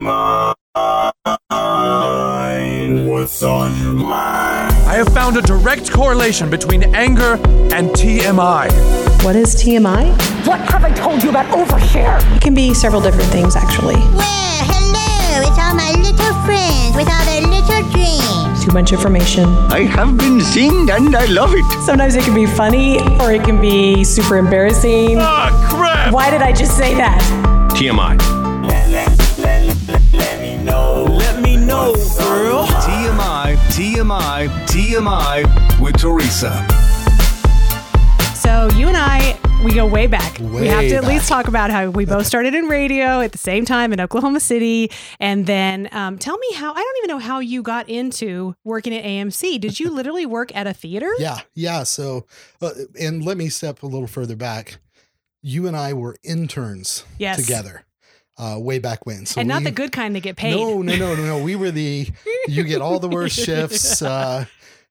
I have found a direct correlation between anger and TMI. What is TMI? What have I told you about overshare? It can be several different things, actually. Well, hello, it's all my little friends with all their little dreams. Too much information. I have been seen and I love it. Sometimes it can be funny or it can be super embarrassing. Ah, crap! Why did I just say that? TMI. TMI, TMI, TMI with Teresa. So you and I, we go way back. we have Way to at back. least talk about how we both started in radio at the same time in Oklahoma City, and then um, tell me how. I don't even know how you got into working at AMC. Did you literally work at a theater? Yeah, yeah. So, uh, and let me step a little further back. You and I were interns Yes. together uh, way back when. So and not we- the good kind that get paid. No, no, no, no, no. We were the you get all the worst shifts. Uh,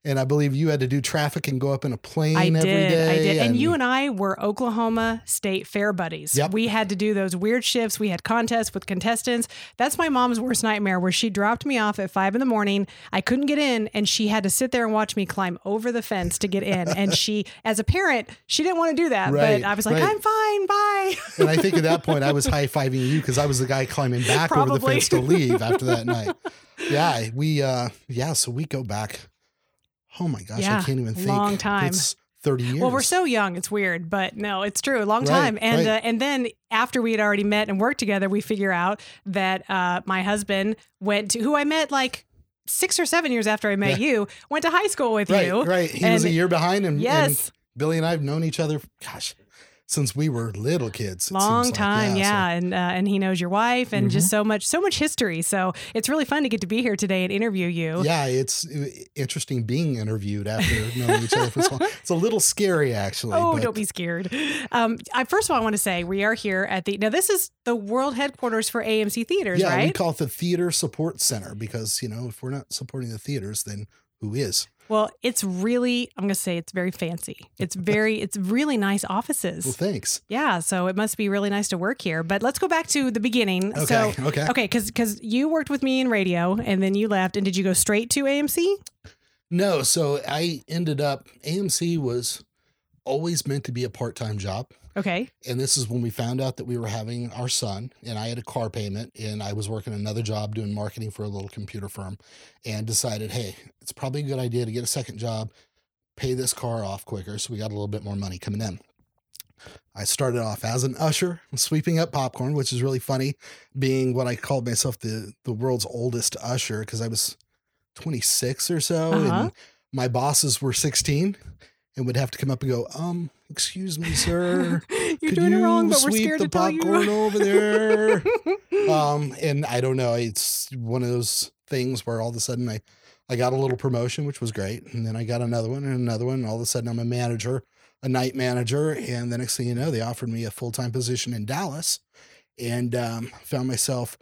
and I believe you had to do traffic and go up in a plane I every did. day. I did. And, you and I were Oklahoma State Fair buddies. Yep. We had to do those weird shifts. We had contests with contestants. That's my mom's worst nightmare where she dropped me off at five in the morning. I couldn't get in, and she had to sit there and watch me climb over the fence to get in. and she, as a parent, she didn't want to do that. Right, but I was like, right. I'm fine. Bye. and I think at that point I was high fiving you because I was the guy climbing back over the fence to leave after that night. Yeah, we uh yeah, so we go back. Oh my gosh, Yeah, I can't even think. long time. It's thirty years. Well, we're so young, it's weird, but no, it's true. A long Right, time, and right. uh, and then after we had already met and worked together, we figure out that uh, my husband went to who I met like six or seven years after I met Yeah. you, went to high school with right, you. right. He was a year behind, and, Yes. and Billy and I have known each other. Gosh, since we were little kids. Long seems like. time, so- yeah, and uh, and he knows your wife, and just Mhm. so much, so much history. So it's really fun to get to be here today and interview you. Yeah, it's uh, interesting being interviewed after knowing each other for so long. It's a little scary, actually. Oh, but- don't be scared. Um, I, first of all, I want to say we are here at the now. This is the world headquarters for AMC theaters, right? Yeah, we call it the Theater Support Center because, you know, if we're not supporting the theaters, then who is? Well, it's really, I'm going to say it's very fancy. It's very, it's really nice offices. Well, thanks. yeah. So it must be really nice to work here. But let's go back to the beginning. Okay, So, okay. Okay. Cause, cause you worked with me in radio and then you left. And did you go straight to AMC? No, so I ended up, AMC was always meant to be a part time job. Okay. And this is when we found out that we were having our son, and I had a car payment, and I was working another job doing marketing for a little computer firm, and decided, hey, it's probably a good idea to get a second job, pay this car off quicker, so we got a little bit more money coming in. I started off as an usher, sweeping up popcorn, which is really funny, being what I called myself the the world's oldest usher because I was 26 or so, Uh-huh. and my bosses were 16, and would have to come up and go, um, excuse me, sir. You're Could doing it wrong, but we're sweep scared the to tell you. popcorn over there? um, and I don't know. It's one of those things where all of a sudden I, I got a little promotion, which was great, and then I got another one and another one. And all of a sudden, I'm a manager, a night manager, and the next thing you know, they offered me a full time position in Dallas, and um, found myself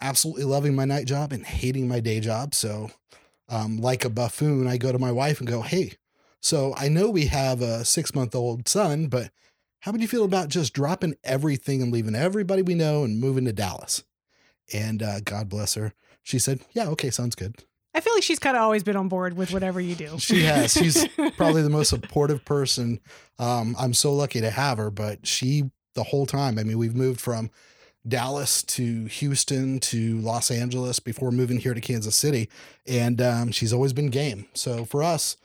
absolutely loving my night job and hating my day job. So, um, like a buffoon, I go to my wife and go, "Hey, so I know we have a six month old son, but how would you feel about just dropping everything and leaving everybody we know and moving to Dallas? And uh, God bless her. She said, Yeah, okay, sounds good. I feel like she's kind of always been on board with whatever you do. She has. She's probably the most supportive person. Um, I'm so lucky to have her, but she, the whole time, I mean, we've moved from Dallas to Houston to Los Angeles before moving here to Kansas City. And um, she's always been game. So for us,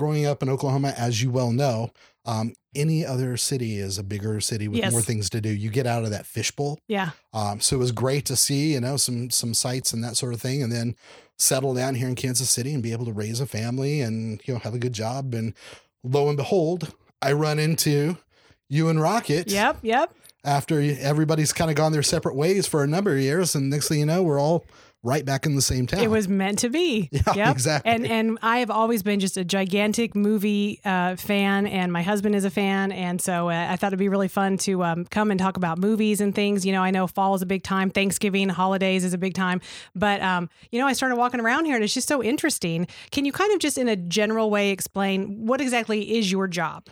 growing up in Oklahoma, as you well know, um, any other city is a bigger city with Yes. more things to do. You get out of that fishbowl. Yeah. Um, so it was great to see, you know, some some sights and that sort of thing, and then settle down here in Kansas City and be able to raise a family and you know have a good job. And lo and behold, I run into you and Rocket. Yep. Yep. After everybody's kind of gone their separate ways for a number of years, and next thing you know, we're all right back in the same town. It was meant to be. Yeah, Yep. exactly. And and I have always been just a gigantic movie uh, fan, and my husband is a fan, and so uh, I thought it'd be really fun to um, come and talk about movies and things. You know, I know fall is a big time, Thanksgiving, holidays is a big time, but um, you know, I started walking around here, and it's just so interesting. Can you kind of just in a general way explain what exactly is your job?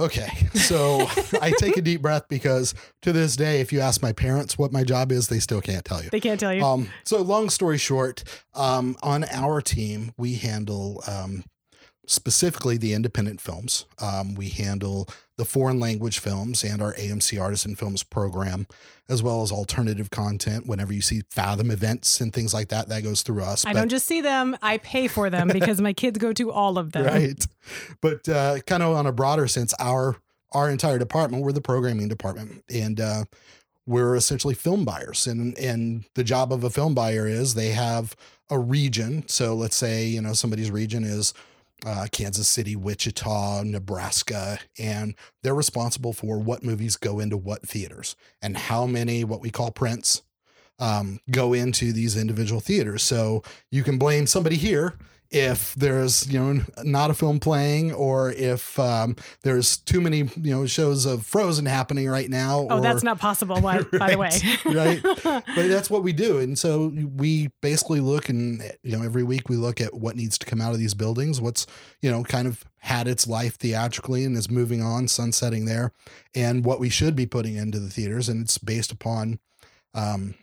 Okay. So I take a deep breath because to this day, if you ask my parents what my job is, they still can't tell you. They can't tell you. Um, so long story short, um, on our team, we handle um, specifically the independent films. Um, we handle the foreign language films and our AMC Artisan Films program, as well as alternative content. Whenever you see Fathom events and things like that, that goes through us. I But- don't just see them; I pay for them because my kids go to all of them. right but uh, kind of on a broader sense our our entire department we're the programming department and uh, we're essentially film buyers and and the job of a film buyer is they have a region so let's say you know somebody's region is uh, Kansas City, Wichita, Nebraska, and they're responsible for what movies go into what theaters and how many what we call prints um, go into these individual theaters. So you can blame somebody here if there's you know not a film playing or if um, there's too many you know shows of Frozen happening right now. Oh, or, that's not possible. By, by the way, right. But that's what we do, and so we basically look and you know every week we look at what needs to come out of these buildings, what's you know kind of had its life theatrically and is moving on, sunsetting there, and what we should be putting into the theaters, and it's based upon. Um,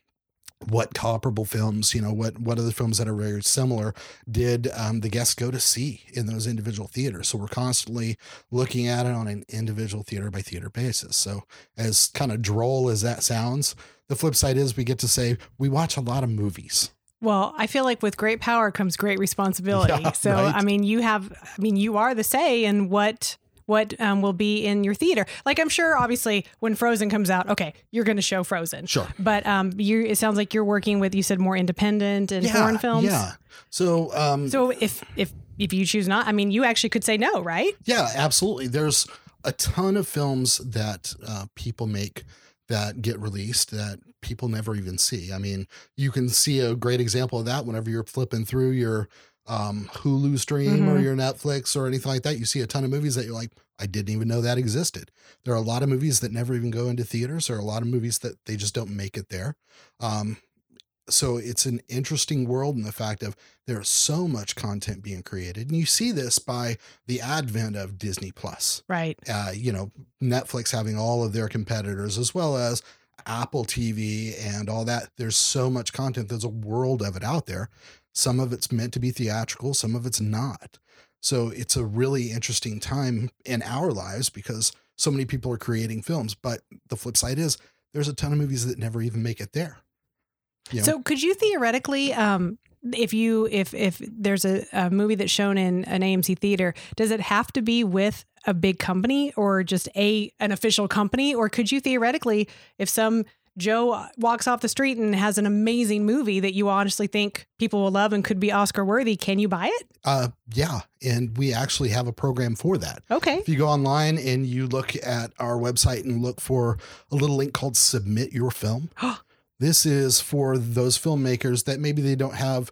what comparable films, you know, what what other films that are very similar did um, the guests go to see in those individual theaters? So we're constantly looking at it on an individual theater by theater basis. So as kind of droll as that sounds, the flip side is we get to say we watch a lot of movies. Well, I feel like with great power comes great responsibility. Yeah, so, right. I mean, you have, I mean, you are the say in what what um, will be in your theater. Like, I'm sure, obviously, when Frozen comes out, okay, you're going to show Frozen. Sure. But um, you, it sounds like you're working with, you said, more independent and foreign films. Yeah. So um, So if if if you choose not, I mean, you actually could say no, right? Yeah, absolutely. There's a ton of films that uh, people make that get released that people never even see. I mean, you can see a great example of that whenever you're flipping through your um, Hulu stream or Mhm. your Netflix or anything like that. You see a ton of movies that you're like, I didn't even know that existed. There are a lot of movies that never even go into theaters. There are a lot of movies that they just don't make it there. Um, so it's an interesting world in the fact of there's so much content being created, and you see this by the advent of Disney Plus Right. uh, you know, Netflix having all of their competitors as well as Apple TV and all that. There's so much content. There's a world of it out there. Some of it's meant to be theatrical, some of it's not. So it's a really interesting time in our lives because so many people are creating films. But the flip side is there's a ton of movies that never even make it there. You know? So could you theoretically, um, if you if if there's a, a movie that's shown in an AMC theater, does it have to be with a big company or just a an official company, or could you theoretically, if some Joe walks off the street and has an amazing movie that you honestly think people will love and could be Oscar worthy, can you buy it? Uh, yeah, and we actually have a program for that. Okay. If you go online and you look at our website and look for a little link called Submit Your Film, this is for those filmmakers that maybe they don't have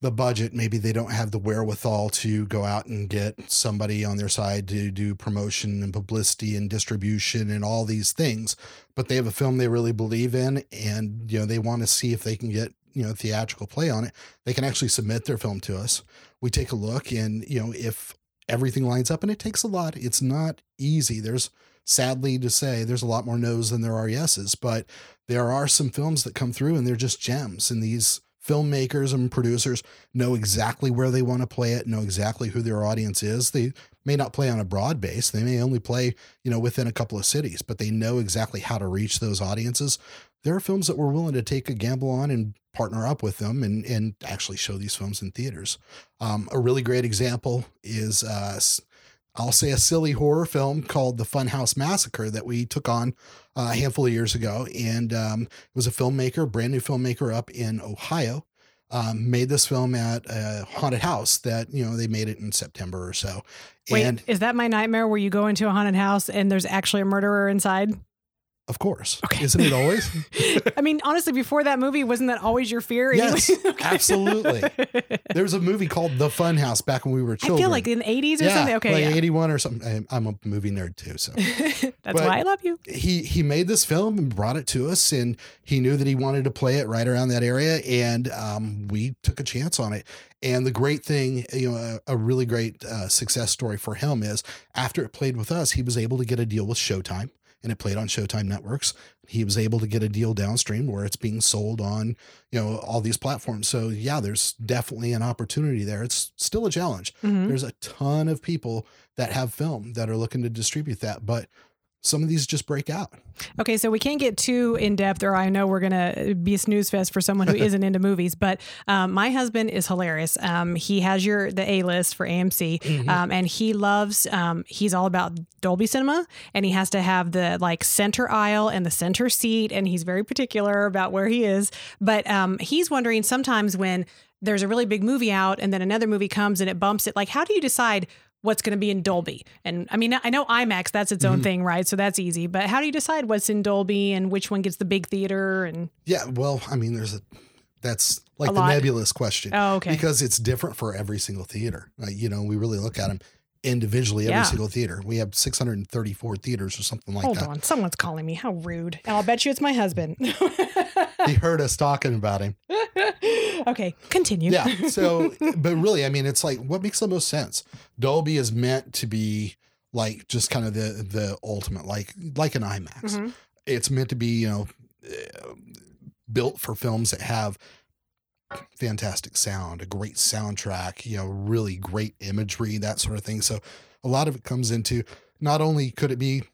the budget, maybe they don't have the wherewithal to go out and get somebody on their side to do promotion and publicity and distribution and all these things, but they have a film they really believe in and you know they want to see if they can get you know theatrical play on it. They can actually submit their film to us. We take a look and you know if everything lines up and it takes a lot. It's not easy. There's sadly to say there's a lot more no's than there are yeses, but there are some films that come through and they're just gems. And these filmmakers and producers know exactly where they want to play it, know exactly who their audience is. They may not play on a broad base. They may only play, you know, within a couple of cities, but they know exactly how to reach those audiences. There are films that we're willing to take a gamble on and partner up with them and, and actually show these films in theaters. Um, a really great example is, uh, I'll say, a silly horror film called The Funhouse Massacre that we took on uh, a handful of years ago. And um, it was a filmmaker, brand new filmmaker up in Ohio, um, made this film at a haunted house that, you know, they made it in September or so. Wait, and is that my nightmare where you go into a haunted house and there's actually a murderer inside? Of course. Okay. Isn't it always? I mean, honestly, before that movie, wasn't that always your fear? yes, anyway? absolutely. There was a movie called The Fun House back when we were I feel like in the 80s or yeah, something. Okay. like yeah. 81 or something. I'm- I'm a movie nerd too, so. That's but- why I love you. he he made this film and brought it to us and he knew that he wanted to play it right around that area and um, we took a chance on it and the great thing you know a, a really great uh, success story for him is after it played with us he was able to get a deal with showtime and it played on showtime networks. He was able to get a deal downstream where it's being sold on you know all these platforms. So yeah there's definitely an opportunity there. It's still a challenge. Mhm. there's a ton of people that have film that are looking to distribute that but some of these just break out Okay, so we can't get too in depth, or I know we're gonna be a snooze fest for someone who isn't into movies. But um, my husband is hilarious. Um, he has your the A list for AMC, Mm-hmm. um, and he loves. Um, he's all about Dolby Cinema, and he has to have the like center aisle and the center seat, and he's very particular about where he is. But um, he's wondering sometimes when there's a really big movie out, and then another movie comes and it bumps it. Like, how do you decide? What's going to be in Dolby? And I mean, I know IMAX, that's its Mm-hmm. own thing, right? So that's easy. But how do you decide what's in Dolby and which one gets the big theater? And Yeah, well, I mean, there's a that's like A the lot. nebulous question. Oh, okay. Because it's different for every single theater. Like, you know, we really look at them individually, every Yeah. single theater. We have 634 theaters or something like hold that. Hold on, someone's calling me. How rude! And I'll bet you it's my husband. He heard us talking about him. okay, continue. Yeah. So, but really, I mean, it's like what makes the most sense. Dolby is meant to be like just kind of the the ultimate, like like an IMAX. Mhm. It's meant to be, you know, uh, built for films that have fantastic sound, a great soundtrack, you know, really great imagery, that sort of thing. So, a lot of it comes into not only could it be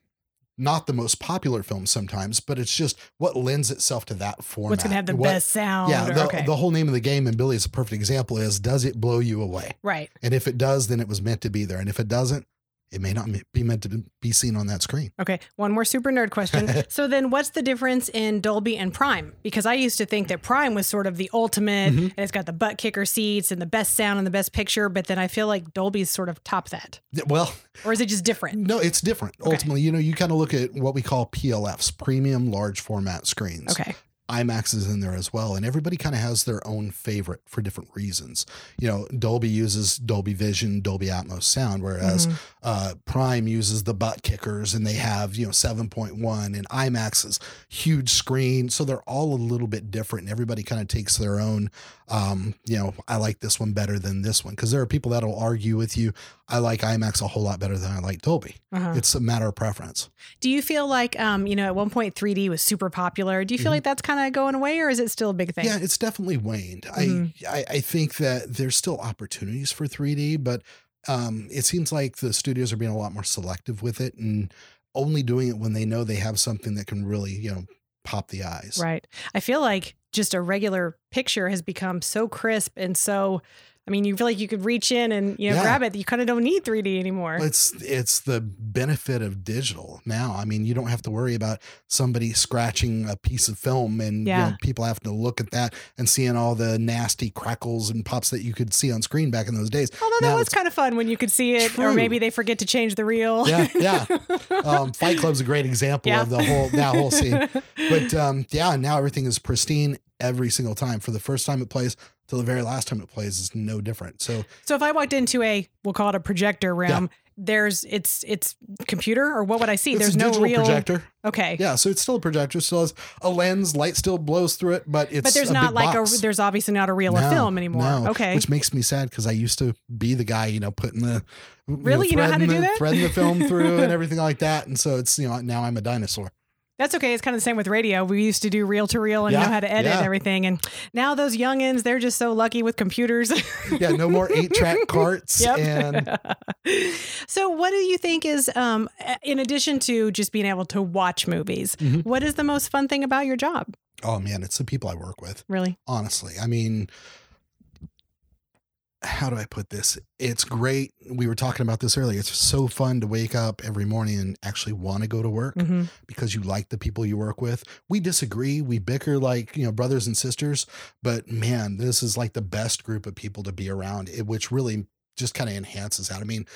not the most popular film sometimes, but it's just what lends itself to that format. What's gonna have the What- best sound? yeah, or- the, okay. the whole name of the game, and Billy is a perfect example, is does it blow you away? right. And if it does, then it was meant to be there. And if it doesn't, it may not be meant to be seen on that screen. Okay, one more super nerd question. so then what's the difference in Dolby and Prime? Because I used to think that Prime was sort of the ultimate Mm-hmm. and it's got the butt kicker seats and the best sound and the best picture, but then I feel like Dolby's sort of top that. Well, Or is it just different? no, it's different. Ultimately, you know, you kind of look at what we call PLFs, premium large format screens. Okay. IMAX is in there as well, and everybody kind of has their own favorite for different reasons. You know, Dolby uses Dolby Vision, Dolby Atmos sound, whereas Mm-hmm. Uh, Prime uses the butt kickers, and they have you know seven point one, and IMAX is huge screen, so they're all a little bit different. And everybody kind of takes their own. Um, you know, I like this one better than this one because there are people that'll argue with you. I like IMAX a whole lot better than I like Dolby. Uh-huh. It's a matter of preference. Do you feel like, um, you know, at one point 3D was super popular. Do you feel like that's kind of going away or is it still a big thing? Mm-hmm. Yeah, it's definitely waned. Mhm. I, I I think that there's still opportunities for 3D, but um, it seems like the studios are being a lot more selective with it and only doing it when they know they have something that can really, you know, pop the eyes. Right. I feel like just a regular picture has become so crisp and so. I mean, you feel like you could reach in and you know Yeah. grab it. You kind of don't need 3D anymore. It's it's the benefit of digital now. I mean, you don't have to worry about somebody scratching a piece of film and Yeah. you know, people have to look at that and seeing all the nasty crackles and pops that you could see on screen back in those days. Although that Now was kind of fun when you could see it, or maybe they forget to change the reel. yeah, yeah. Um, Fight Club's a great example Yeah. of the whole that whole scene. But um, yeah, now everything is pristine every single time. For the first time it plays till the very last time it plays is no different. So So if I walked into a, we'll call it a projector room, Yeah. there's it's it's computer or what would I see? it's there's no real projector. Okay. Yeah, so it's still a projector, still has a lens, light still blows through it, but it's but there's not like box. a there's obviously not a reel of No, film anymore. no, okay. which makes me sad because I used to be the guy, you know, putting the Really? You know how to threading do the- that? threading the film through and everything like that, and so it's you know now I'm a dinosaur. That's okay. It's kind of the same with radio. We used to do reel to reel and Yeah, know how to edit yeah. everything. And now those youngins, they're just so lucky with computers. Yeah, no more eight track carts Yep. and so, what do you think is, um, in addition to just being able to watch movies, Mm-hmm. what is the most fun thing about your job? oh man, it's the people I work with. Really? honestly. I mean, how do I put this? It's great. We were talking about this earlier. It's so fun to wake up every morning and actually want to go to work Mhm. because you like the people you work with. We disagree, we bicker like, you know, brothers and sisters, but man, this is like the best group of people to be around, it, which really just kind of enhances that. I mean,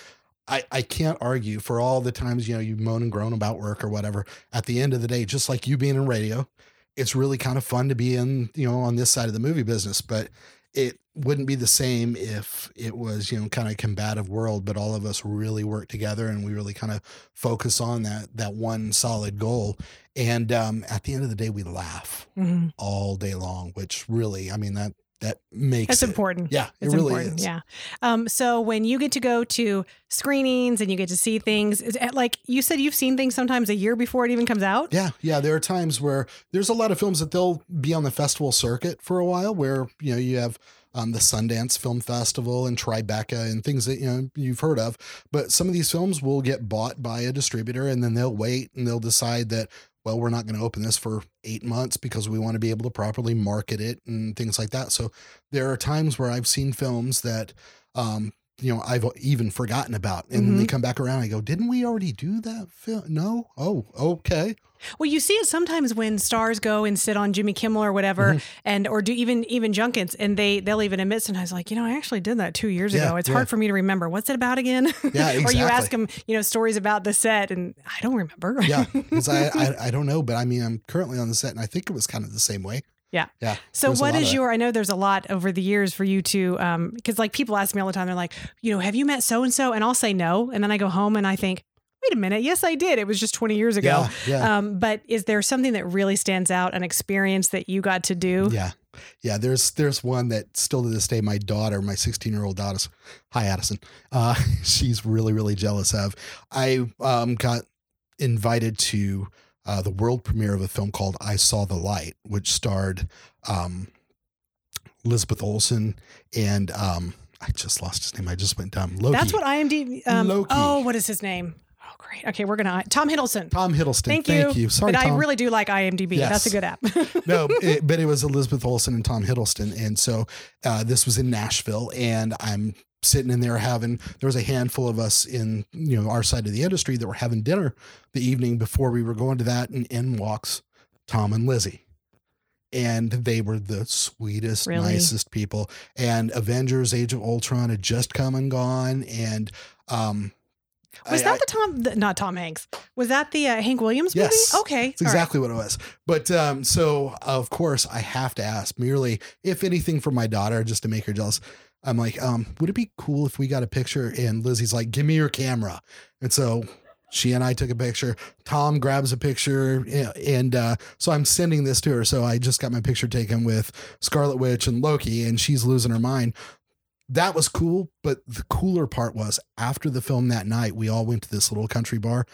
I, I can't argue for all the times, you know, you moan and groan about work or whatever. At the end of the day, just like you being in radio, it's really kind of fun to be in, you know, on this side of the movie business. But it wouldn't be the same if it was, you know, kind of combative world, but all of us really work together and we really kind of focus on that that one solid goal. And um, at the end of the day, we laugh Mhm. all day long, which really, I mean, that that makes That's it- important. Yeah, it It's really important. is. Yeah. Um, so when you get to go to screenings and you get to see things, is it, like you said, you've seen things sometimes a year before it even comes out. Yeah, yeah. There are times where there's a lot of films that they'll be on the festival circuit for a while, where you know you have um, the Sundance Film Festival and Tribeca and things that you know you've heard of. But some of these films will get bought by a distributor, and then they'll wait and they'll decide that well, we're not going to open this for eight months because we want to be able to properly market it and things like that. So there are times where I've seen films that. Um, you know, I've even forgotten about, and then they come back around. I go, "Didn't we already do that film? No. Oh, okay. Well, you see it sometimes when stars go and sit on Jimmy Kimmel or whatever, Mm-hmm. and or do even even junkets, and they they'll even admit sometimes like you know I actually did that two years Yeah, ago. It's yeah. hard for me to remember. What's it about again? Yeah, exactly. or you ask them you know stories about the set, and I don't remember. yeah because I, I i don't know but i mean i'm currently on the set and i think it was kind of the same way Yeah. yeah So what is your I know there's a lot over the years for you to um because like people ask me all the time, they're like, you know, have you met so and so? And I'll say no. And then I go home and I think, wait a minute, yes I did. It was just 20 years ago. Yeah, yeah. Um, but is there something that really stands out, an experience that you got to do? yeah yeah there's there's one that still to this day my daughter my 16 year old daughter hi addison uh she's really really jealous of i um got invited to uh the world premiere of a film called i saw the light which starred um elizabeth olsen and um i just lost his name i just went dumb Loki. That's what IMDb um Loki. oh, what is his name? Oh great. Okay, we're gonna Tom Hiddleston. tom hiddleston Thank, thank you. you sorry but Tom. I really do like IMDb. That's a good app. no, it, but it was Elizabeth Olsen and Tom Hiddleston, and so uh, this was in Nashville, and I'm sitting in there having. There was a handful of us in you know our side of the industry that were having dinner the evening before we were going to that, and in walks Tom and Lizzie. And they were the sweetest, Really? nicest people. And Avengers: Age of Ultron had just come and gone, and um, Was I- that the Tom the, not Tom Hanks? Was that the uh, Hank Williams Yes. movie? Okay. It's all right. exactly what it was. But um, so of course I have to ask merely if anything for my daughter just to make her jealous. I'm like, um, would it be cool if we got a picture? And Lizzie's like, give me your camera. And so she and I took a picture. Tom grabs a picture, and uh, so I'm sending this to her. So I just got my picture taken with Scarlet Witch and Loki, and she's losing her mind. That was cool, but the cooler part was after the film that night, we all went to this little country bar,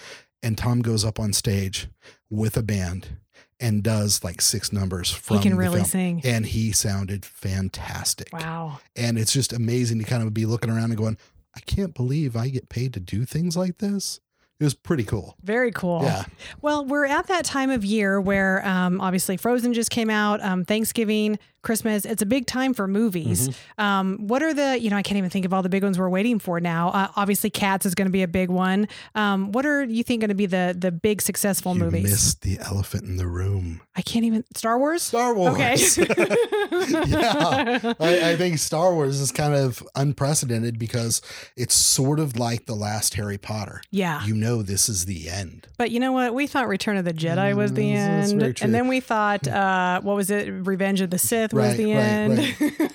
and Tom goes up on stage with a band and does like six numbers from can the really film. sing. and he sounded fantastic. Wow. And it's just amazing to kind of be looking around and going, I can't believe I get paid to do things like this. It was pretty cool. Very cool. Yeah. Well, we're at that time of year where um, obviously Frozen just came out, um, Thanksgiving, Christmas. It's a big time for movies. Mm-hmm. Um, what are the, you know, I can't even think of all the big ones we're waiting for now. Uh, obviously, Cats is going to be a big one. Um, what are you think going to be the the big successful You movies? missed the elephant in the room. I can't even. Star Wars? Star Wars. Okay. yeah. I, I think Star Wars is kind of unprecedented because it's sort of like the last Harry Potter. Yeah. You know, this is the end. But you know what? We thought Return of the Jedi was the Mm, end. And then we thought, uh, what was it? Revenge of the Sith was Right, the right,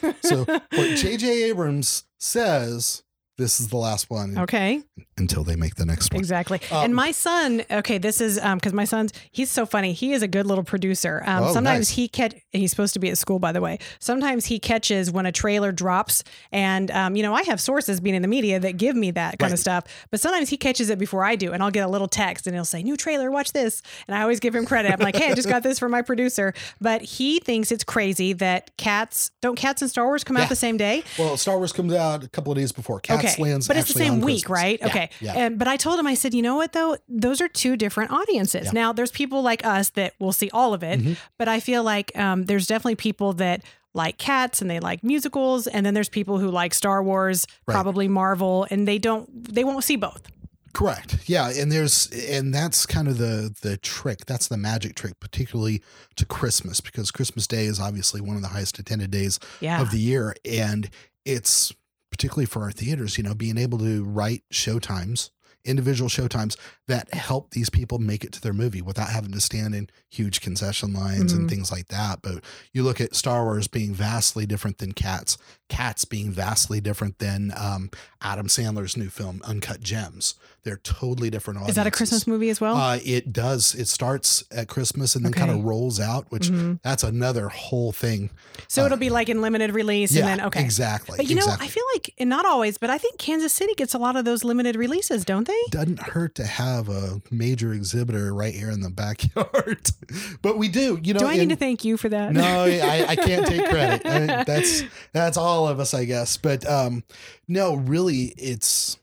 end. So, what J.J. Abrams says, this is the last one okay. until they make the next one. Exactly. Um, and my son, okay, this is um because my son's he's so funny. He is a good little producer. Um, Oh, sometimes nice. he catch. He's supposed to be at school, by the way. Sometimes he catches when a trailer drops, and um, you know, I have sources being in the media that give me that kind of stuff. But sometimes he catches it before I do, and I'll get a little text, and he'll say, "New trailer, watch this," and I always give him credit. I'm like, "Hey, I just got this from my producer," but he thinks it's crazy that cats don't cats and Star Wars come Yeah. out the same day. Well, Star Wars comes out a couple of days before. Cats okay, but it's the same week, Christmas. right? Yeah, okay, Yeah. And but I told him, I said, you know what though, those are two different audiences. Yeah. Now, there's people like us that will see all of it, Mm-hmm. but I feel like um, there's definitely people that like cats and they like musicals, and then there's people who like Star Wars, Right. probably Marvel, and they don't, they won't see both. Correct. Yeah, and there's and that's kind of the the trick. That's the magic trick, particularly to Christmas, because Christmas Day is obviously one of the highest attended days Yeah. of the year, and it's particularly for our theaters, you know, being able to write showtimes, individual showtimes that help these people make it to their movie without having to stand in huge concession lines and Mhm. things like that. But you look at Star Wars being vastly different than Cats, Cats being vastly different than um, Adam Sandler's new film, Uncut Gems. They're totally different Is that a. Christmas movie as well? Uh, it does. It starts at Christmas and then kind of rolls out, which Mhm. that's another whole thing. so uh, it'll be like in limited release yeah, and then okay. exactly. But you know, exactly. I feel like and not always, but I think Kansas City gets a lot of those limited releases, don't they? doesn't hurt to have a major exhibitor right here in the backyard, but we do. You know, Do I need to thank you for that? no, I, I can't take credit. I- that's that's all of us, I guess. But um, no, really, it's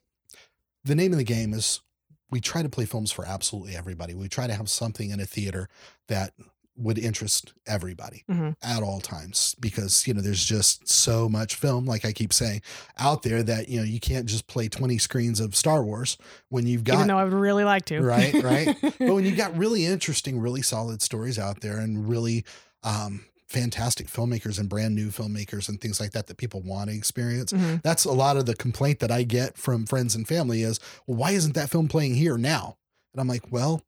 the name of the game is we try to play films for absolutely everybody. We try to have something in a theater that would interest everybody Mhm. at all times because you know there's just so much film like i keep saying out there that you know you can't just play 20 screens of star wars when you've got Even though I would really like to. right right but when you've got really interesting really solid stories out there and really um fantastic filmmakers and brand new filmmakers and things like that that people want to experience Mhm. that's a lot of the complaint that i get from friends and family is well why isn't that film playing here now and i'm like well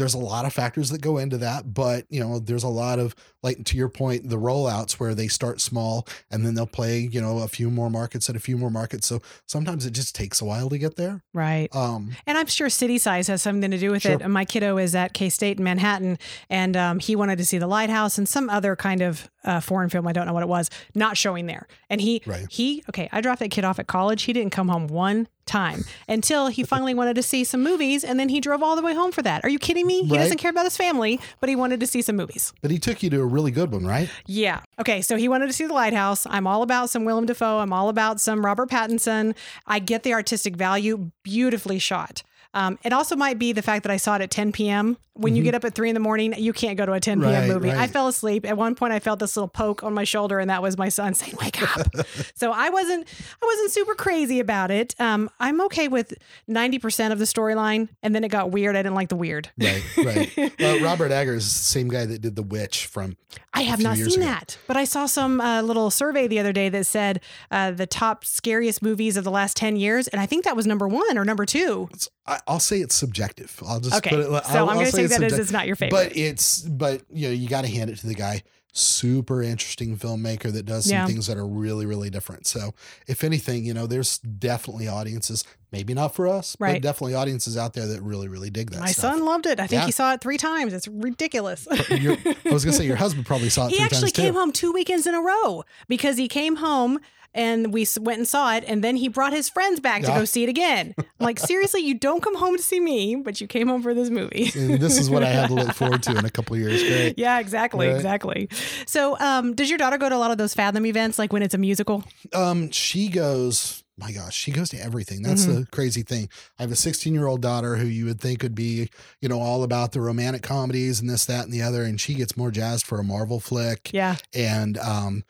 there's a lot of factors that go into that but you know there's a lot of like to your point the rollouts where they start small and then they'll play you know a few more markets and a few more markets so sometimes it just takes a while to get there Right. um And I'm sure city size has something to do with Sure. it. My kiddo is at K State in Manhattan, and um, he wanted to see the lighthouse and some other kind of uh, foreign film. I don't know what it was, not showing there. And he, Right. he, okay, I dropped that kid off at college. He didn't come home one time until he finally wanted to see some movies, and then he drove all the way home for that. Are you kidding me? He Right. doesn't care about his family, but he wanted to see some movies. but he took you to a really good one right Yeah. Okay. So he wanted to see the lighthouse. I'm all about some Willem Dafoe. I'm all about some Robert Pattinson. I get the artistic value, beautifully shot. Um, it also might be the fact that I saw it at 10 p.m. When you get up at three in the morning, you can't go to a 10 p.m. Right, movie. I fell asleep. At one point, I felt this little poke on my shoulder, and that was my son saying, "Wake up." so I wasn't, I wasn't super crazy about it. Um, I'm okay with 90% of the storyline, and then it got weird. I didn't like the weird. right right well robert eggers same guy that did the witch from I have not seen ago. that, but I saw some uh, little survey the other day that said uh, the top scariest movies of the last 10 years. And I think that was number one or number two. It's, I, I'll say it's subjective. I'll just Okay. put it. So I'll- I'm going to say take that as it's not your favorite. But it's but you know you got to hand it to the guy. Super interesting filmmaker that does some Yeah. things that are really really different. So if anything, you know, there's definitely audiences. Maybe not for us, Right. but definitely audiences out there that really really dig that. my stuff. son loved it. I think Yeah. he saw it three times. It's ridiculous. Your- I was gonna say your husband probably saw it he three actually times too. came home two weekends in a row because he came home and we went and saw it and then he brought his friends back to go see it again. I'm like, seriously, you don't come home to see me, but you came home for this movie. and this is what I had to look forward to in a couple of years. Great. Yeah, exactly, Right. exactly. So, um, does your daughter go to a lot of those Fathom events, like when it's a musical? Um, she goes, my gosh, she goes to everything. That's Mm-hmm. the crazy thing. I have a 16 year old daughter who you would think would be, you know, all about the romantic comedies and this, that, and the other. And she gets more jazzed for a Marvel flick. Yeah, And, um,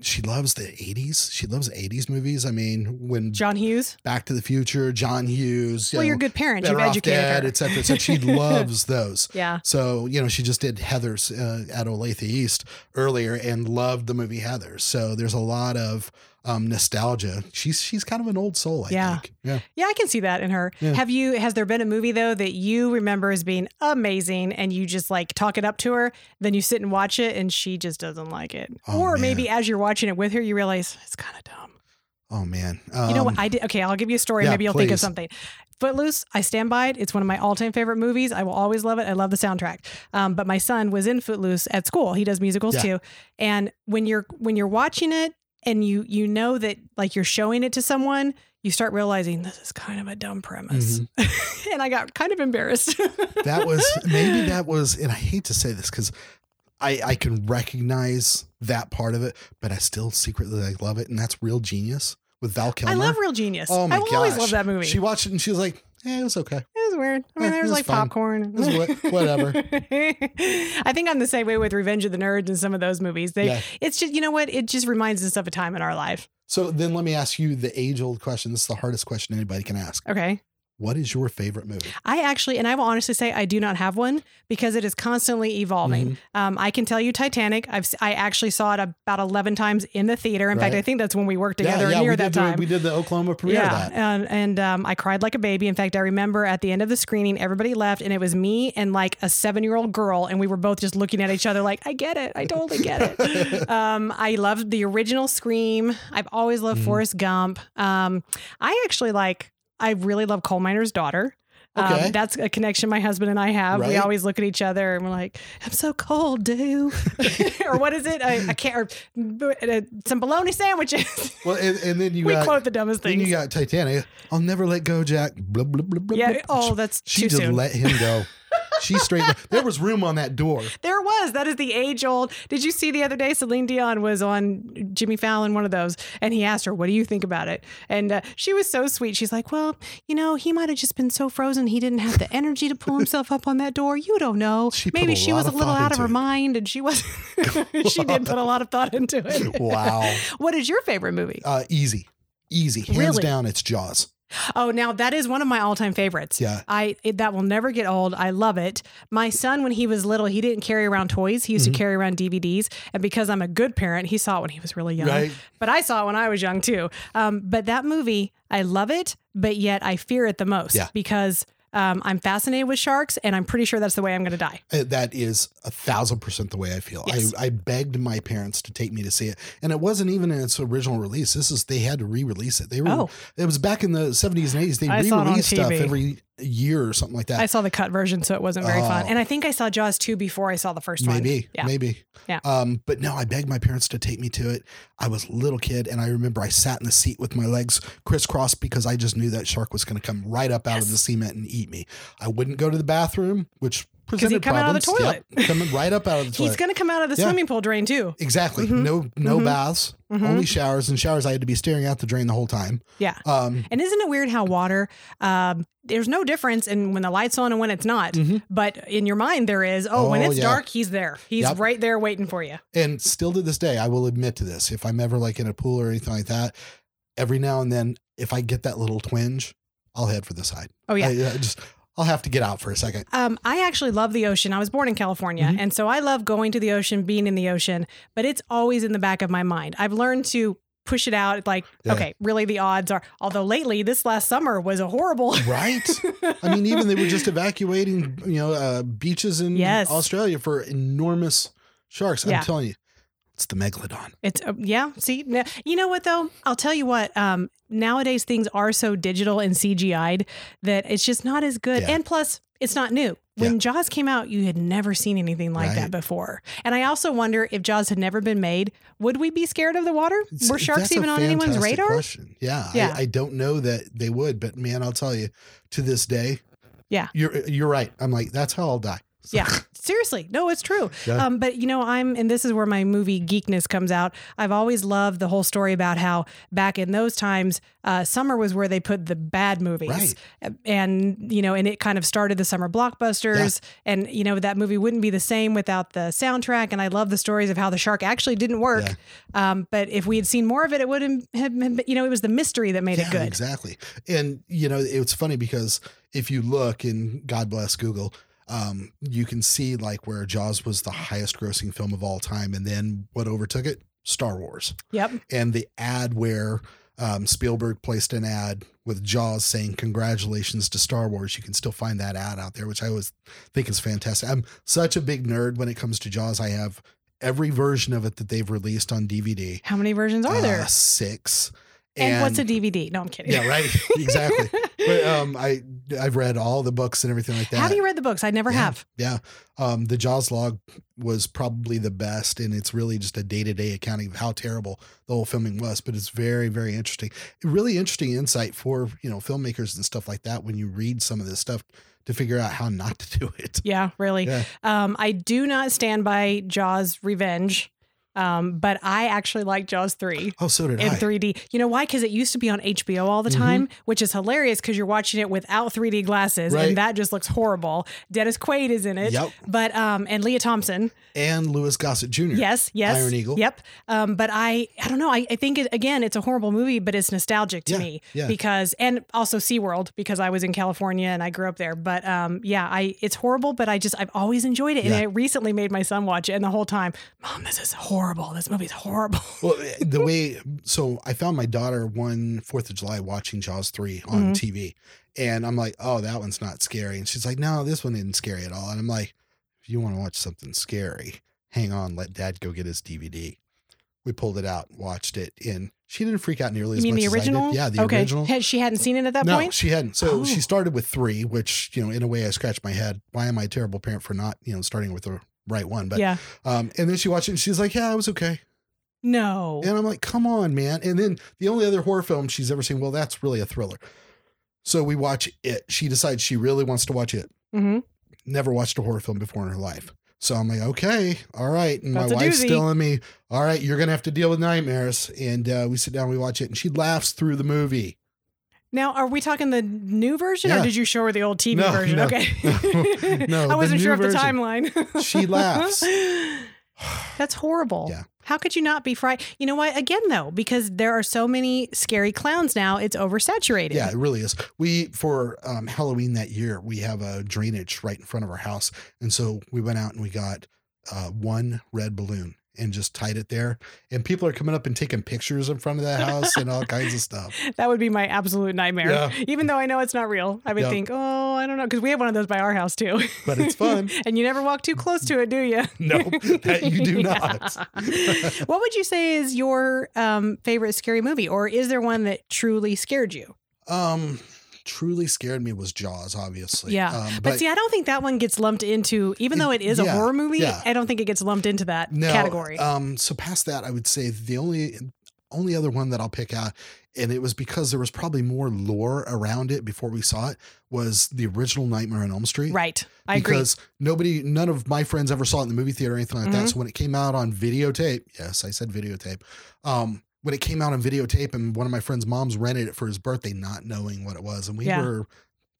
she loves the 80s. She loves 80s movies. I mean, when John Hughes. Back to the Future, John Hughes. you Well, know, you're a good parent. You've educated Dead, her. et cetera, et cetera. She loves those. Yeah. So, you know, she just did Heathers uh, at Olathe East earlier and loved the movie Heather. So there's a lot of um, nostalgia. She's she's kind of an old soul, I Yeah. think. Yeah. Yeah, I can see that in her. Yeah. Have you? Has there been a movie though that you remember as being amazing, and you just like talk it up to her? Then you sit and watch it, and she just doesn't like it. Oh, or man. maybe as you're watching it with her, you realize it's kind of dumb. Oh man. You know what Um, I did? Okay, I'll give you a story. yeah, maybe you'll think of please. something. Footloose, I stand by it. It's one of my all-time favorite movies. I will always love it. I love the soundtrack. Um, but my son was in Footloose at school. He does musicals Yeah. too. And when you're when you're watching it and you you know that like you're showing it to someone, you start realizing this is kind of a dumb premise. Mm-hmm. and I got kind of embarrassed. that was maybe that was, and I hate to say this because I I can recognize that part of it, but I still secretly like love it, and that's Real Genius with Val Kilmer. I love Real Genius. Oh my I will gosh. always love that movie. She watched it and she was like, "Yeah, it was okay." It was weird. I mean, Eh, it was was like fine. popcorn. It was wha- whatever. I think I'm the same way with Revenge of the Nerds and some of those movies. They, Yeah. it's just you know what? It just reminds us of a time in our life. So then let me ask you the age old question. This is the hardest question anybody can ask. Okay. What is your favorite movie? I actually, and I will honestly say, I do not have one because it is constantly evolving. Mm-hmm. Um, I can tell you, Titanic. I've I actually saw it about eleven times in the theater. In fact, I think that's when we worked together yeah, near we that did time. we did the Oklahoma premiere yeah, of that. and, and um, I cried like a baby. In fact, I remember at the end of the screening, everybody left, and it was me and like a seven-year-old girl, and we were both just looking at each other like, "I get it, I totally get it." um, I loved the original Scream. I've always loved Mm-hmm. Forrest Gump. Um, I actually like. I really love Coal Miner's Daughter. Okay. Um, that's a connection my husband and I have. We always look at each other and we're like, "I'm so cold, dude," or what is it? I, I can't. Or, uh, some bologna sandwiches. Well, and, and then you we got quote the dumbest then you got Titanic. I'll never let go, Jack. Blah, blah, blah, blah, Yeah, oh, that's she just soon. let him go. she straight. There was room on that door. There was. That is the age old. Did you see the other day? Celine Dion was on Jimmy Fallon, one of those, and he asked her, "What do you think about it?" And uh, she was so sweet. She's like, "Well, you know, he might have just been so frozen. He didn't have the energy to pull himself up on that door. You don't know. She Maybe she was a little out of her it. mind, and she was. she did put a lot of thought into it. Wow. What is your favorite movie? Uh, easy, easy, hands Really? down. It's Jaws. Oh, now that is one of my all-time favorites. Yeah. I it, that will never get old. I love it. My son, when he was little, he didn't carry around toys. He used Mm-hmm. to carry around DVDs, and because I'm a good parent, he saw it when he was really young. Right. But I saw it when I was young too. Um, but that movie, I love it, but yet I fear it the most Yeah. because um, I'm fascinated with sharks, and I'm pretty sure that's the way I'm going to die. Uh, That is a thousand percent the way I feel. Yes. I, I begged my parents to take me to see it, and it wasn't even in its original release. This is they had to re-release it. They were Oh. it was back in the seventies and eighties. They I saw it on re-released stuff every year or something like that. I saw the cut version, so it wasn't very fun. Oh. And I think I saw Jaws 2 before I saw the first one. maybe, Yeah. maybe. Yeah. Um, but no, I begged my parents to take me to it. I was a little kid, and I remember I sat in the seat with my legs crisscrossed because I just knew that shark was going to come right up out of the cement and eat me. I wouldn't go to the bathroom, which presented he'd come out of the toilet. Yep, coming right up out of the toilet. He's going to come out of the Yeah. swimming pool drain too. Exactly. Mm-hmm. No no baths, only showers. And showers I had to be staring out the drain the whole time. Yeah. Um And isn't it weird how water, um, there's no difference in when the light's on and when it's not. But in your mind, there is. Oh, when Mm-hmm. Oh, it's yeah. dark, he's there. He's Yep. right there waiting for you. and still to this day, I will admit to this. If I'm ever like in a pool or anything like that, every now and then, if I get that little twinge, I'll head for the side. Oh, yeah. I, I just I'll have to get out for a second. Um, I actually love the ocean. I was born in California, Mm-hmm. and so I love going to the ocean, being in the ocean. But it's always in the back of my mind. I've learned to push it out. Like, Yeah. okay, really, the odds are. Although lately, this last summer was a horrible. Right? I mean, even they were just evacuating, you know, uh, beaches in Yes. Australia for enormous sharks. Yeah. I'm telling you, it's the megalodon. It's uh, yeah. See, you know what though? I'll tell you what. Um, nowadays things are so digital and CGI'd that it's just not as good. Yeah. And plus, it's not new. When Yeah. Jaws came out, you had never seen anything like that before. And I also wonder if Jaws had never been made, would we be scared of the water? Were sharks even on anyone's radar? Question. Yeah, Yeah. I, I don't know that they would, but man, I'll tell you, to this day, Yeah. you're you're right. I'm like, that's how I'll die. Yeah, seriously. No, it's true. Yeah. Um, but you know, I'm, and this is where my movie geekness comes out. I've always loved the whole story about how back in those times, uh, summer was where they put the bad movies, Right. and you know, and it kind of started the summer blockbusters. And you know, that movie wouldn't be the same without the soundtrack. And I love the stories of how the shark actually didn't work. Um, but if we had seen more of it, it would have, been, you know, it was the mystery that made it good. exactly. And you know, it's funny because if you look, and God bless Google, um, you can see like where Jaws was the highest grossing film of all time, and then what overtook it? Star Wars. Yep. And the ad where um, Spielberg placed an ad with Jaws saying congratulations to Star Wars. You can still find that ad out there, which I always think is fantastic. I'm such a big nerd when it comes to Jaws. I have every version of it that they've released on DVD. How many versions are there? Uh, six. And, what's a DVD? No, I'm kidding. Yeah, right. exactly. But um, I I've read all the books and everything like that. Have you read the books? I never yeah, have. Yeah. Um, the Jaws log was probably the best, and it's really just a day to day accounting of how terrible the whole filming was. But it's very, very interesting. Really interesting insight for you know filmmakers and stuff like that when you read some of this stuff to figure out how not to do it. Yeah, really. Yeah. Um, I do not stand by Jaws Revenge. Um, but I actually like Jaws 3 Oh, so did I. in I. 3D. You know why? Because it used to be on HBO all the time, which is hilarious because you're watching it without 3D glasses, Right. and that just looks horrible. Dennis Quaid is in it. Yep. But um, and Lea Thompson. And Louis Gossett Jr. Yes, yes. Iron Eagle. Yep. Um, but I, I don't know. I, I think it, again, it's a horrible movie, but it's nostalgic to Yeah, me yeah. because, and also SeaWorld because I was in California and I grew up there. But um, yeah, I, it's horrible, but I just, I've always enjoyed it, and I recently made my son watch it, and the whole time, Mom, this is horrible. This movie's horrible. Well, the way so I found my daughter one Fourth of July watching Jaws three on Mm-hmm. TV, and I'm like, "Oh, that one's not scary," and she's like, "No, this one isn't scary at all." And I'm like, "If you want to watch something scary, hang on, let Dad go get his DVD." We pulled it out, watched it, and she didn't freak out nearly You as mean much the as original? I did. Yeah, the okay. original. Had, she hadn't seen it at that point. no, point? she hadn't. So Oh. she started with three, which you know, in a way, I scratched my head. Why am I a terrible parent for not, you know, starting with the right one? But yeah. um, and then she watched it, and she's like, "Yeah, it was okay." No. And I'm like, come on, man. And then the only other horror film she's ever seen, well, that's really a thriller. So we watch it. She decides she really wants to watch it. hmm Never watched a horror film before in her life. So I'm like, okay, all right. And That's my wife's doozy. telling me, all right, you're going to have to deal with nightmares. And uh, we sit down, we watch it, and she laughs through the movie. Now, are we talking the new version, or did you show her the old TV No, version? no, okay. no, I wasn't sure of the timeline. She laughs. That's horrible. Yeah. How could you not be frightened? You know what? Again, though, because there are so many scary clowns now, it's oversaturated. Yeah, it really is. We for um, Halloween that year, we have a drainage right in front of our house, and so we went out and we got uh, one red balloon and just tied it there. And people are coming up and taking pictures in front of that house and all kinds of stuff. That would be my absolute nightmare. Yeah. Even though I know it's not real, I would Yeah. think, oh, I don't know, because we have one of those by our house too. But it's fun. and you never walk too close to it, do you? No, that you do not. what would you say is your um, favorite scary movie, or is there one that truly scared you? Um, truly scared me was Jaws, obviously. Yeah, Um, but, see, I don't think that one gets lumped into, even though it is a horror movie. yeah. I don't think it gets lumped into that no, category. Um, so past that, I would say the only only other one that I'll pick out, and it was because there was probably more lore around it before we saw it, was the original Nightmare on Elm Street. right, I agree. because nobody, none of my friends ever saw it in the movie theater or anything like Mm-hmm. that. So when it came out on videotape, yes, I said videotape. Um, when it came out on videotape, and one of my friends' moms rented it for his birthday, not knowing what it was, and we Yeah. were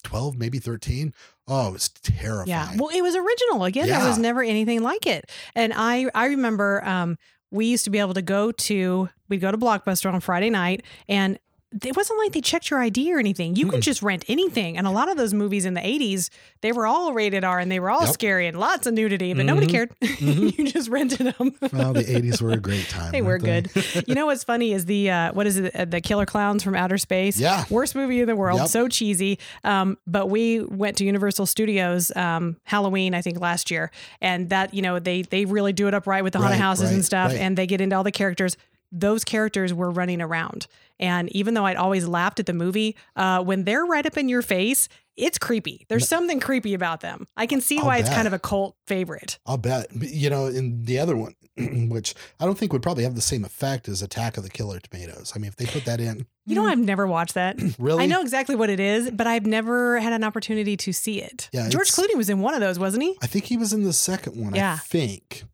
twelve, maybe thirteen. Oh, it was terrifying. Yeah. Well, it was original. Again, there was never anything like it. And I I remember um we used to be able to go to we'd go to Blockbuster on Friday night and it wasn't like they checked your ID or anything. You could just rent anything. And a lot of those movies in the 80s, they were all rated R and they were all Yep. scary and lots of nudity, but nobody Mhm. cared. you just rented them. well, the eighties were a great time. They were good. you know what's funny is the uh, what is it? uh, The Killer Clowns from Outer Space. Yeah. worst movie in the world. Yep. So cheesy. Um, but we went to Universal Studios um, Halloween, I think last year, and that you know they they really do it up right with the haunted Right, houses and stuff, right. and they get into all the characters. Those characters were running around, and even though I'd always laughed at the movie, uh, when they're right up in your face. It's creepy. There's something creepy about them. I can see I'll why it's kind of a cult favorite. I'll bet. You know, in the other one, which I don't think would probably have the same effect as Attack of the Killer Tomatoes. I mean, if they put that in, You know, I've never watched that. really, I know exactly what it is, but I've never had an opportunity to see it. Yeah, George Clooney was in one of those, wasn't he? I think he was in the second one. Yeah. I think.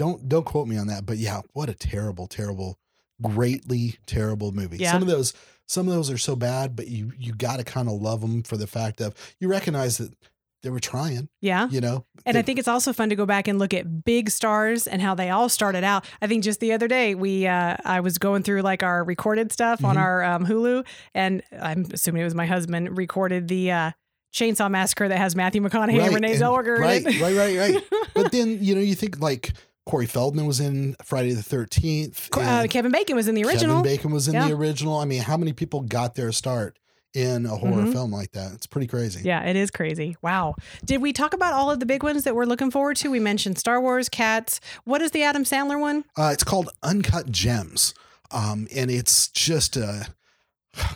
Don't don't quote me on that, but yeah, what a terrible, terrible, greatly terrible movie. Yeah. Some of those, some of those are so bad, but you you got to kind of love them for the fact of you recognize that they were trying. Yeah. You know, And I think it's also fun to go back and look at big stars and how they all started out. I think just the other day we uh, I was going through like our recorded stuff on Mhm. our um, Hulu, and I'm assuming it was my husband recorded the uh, Chainsaw Massacre that has Matthew McConaughey and Renee Zellweger right, right, right, right. but then you know you think like Corey Feldman was in Friday the Thirteenth. uh, Kevin Bacon was in the original. Kevin Bacon was in Yeah. the original. I mean, how many people got their start in a horror Mhm. film like that? It's pretty crazy. Yeah, it is crazy. Wow. Did we talk about all of the big ones that we're looking forward to? We mentioned Star Wars, Cats. What is the Adam Sandler one? Uh, it's called Uncut Gems, um, and it's just a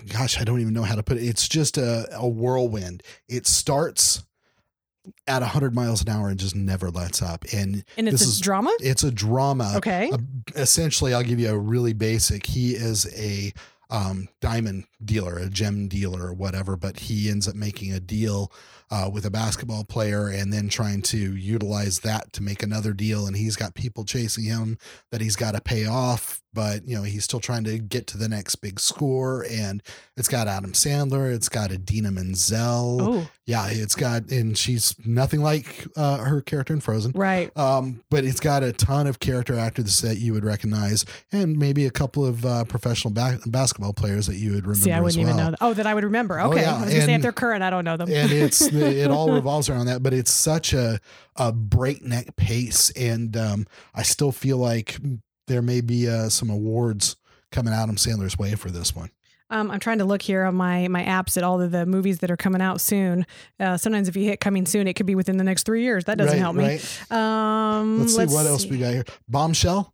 gosh, I don't even know how to put it. It's just a, a whirlwind. It starts at 100 miles an hour and just never lets up. And And it's this a is drama? It's a drama. Okay. Essentially, I'll give you a really basic. He is a um, diamond dealer, a gem dealer or whatever, but he ends up making a deal uh, with a basketball player and then trying to utilize that to make another deal. And he's got people chasing him that he's got to pay off, but you know, he's still trying to get to the next big score. And it's got Adam Sandler, it's got Idina Menzel. Oh, Yeah, it's got, and she's nothing like uh, her character in Frozen. right. Um, but it's got a ton of character actors that you would recognize, and maybe a couple of uh, professional ba- basketball players that you would remember. See, I wouldn't even well. know. That. Oh, that I would remember. Oh, Okay, yeah, I was gonna say if they're current, I don't know them. and it's it all revolves around that. But it's such a a breakneck pace, and um, I still feel like there may be uh, some awards coming Adam Sandler's way for this one. Um, I'm trying to look here on my my apps at all of the movies that are coming out soon. Uh, sometimes if you hit coming soon, it could be within the next three years. That doesn't Right, help me. right. Um, Let's, see what else see. we got here. Bombshell,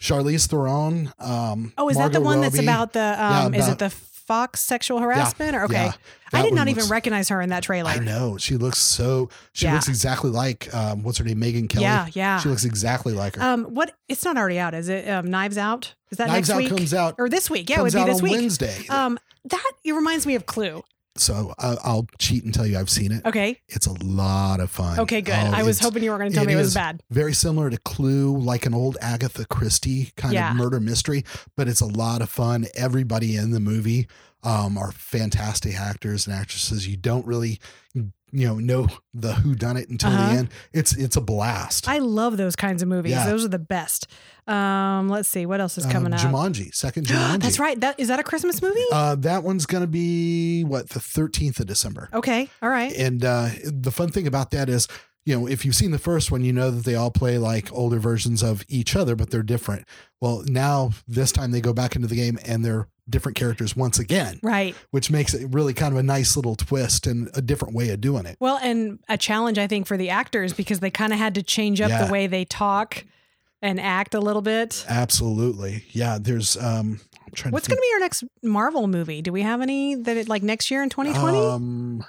Charlize Theron. Um, Oh, is that the Margot one that's about the? Um, is about- it the Fox sexual harassment? or okay, yeah. I did not one even recognize her in that trailer. I know she looks so. She Yeah. looks exactly like um, what's her name, Megyn Kelly. Yeah, yeah. She looks exactly like her. Um, what? It's not already out, is it? Um, Knives Out. Is that Knives next Out week? comes out or this week? Yeah, it would be this week. Wednesday. Um, that it reminds me of Clue. So uh, I'll cheat and tell you I've seen it. Okay. It's a lot of fun. Okay, good. Oh, I was hoping you were going to tell me it was bad. Very similar to Clue, like an old Agatha Christie kind Yeah. of murder mystery, but it's a lot of fun. Everybody in the movie um, are fantastic actors and actresses. You don't really, you know, know the who done it until Uh-huh. the end. It's it's a blast. I love those kinds of movies. Yeah. Those are the best. Um, let's see what else is Um, coming out. Jumanji, second Jumanji. That's right. That is that a Christmas movie? Uh, that one's going to be what the 13th of December. okay. All right. And uh, the fun thing about that is, you know, if you've seen the first one, you know that they all play like older versions of each other, but they're different. Well, now this time they go back into the game and they're different characters once again, Right. which makes it really kind of a nice little twist and a different way of doing it. Well, and a challenge I think for the actors because they kind of had to change up Yeah. the way they talk and act a little bit. Absolutely. Yeah. There's, um, I'm What's to going to be our next Marvel movie? Do we have any that it, like next year in 2020? Um,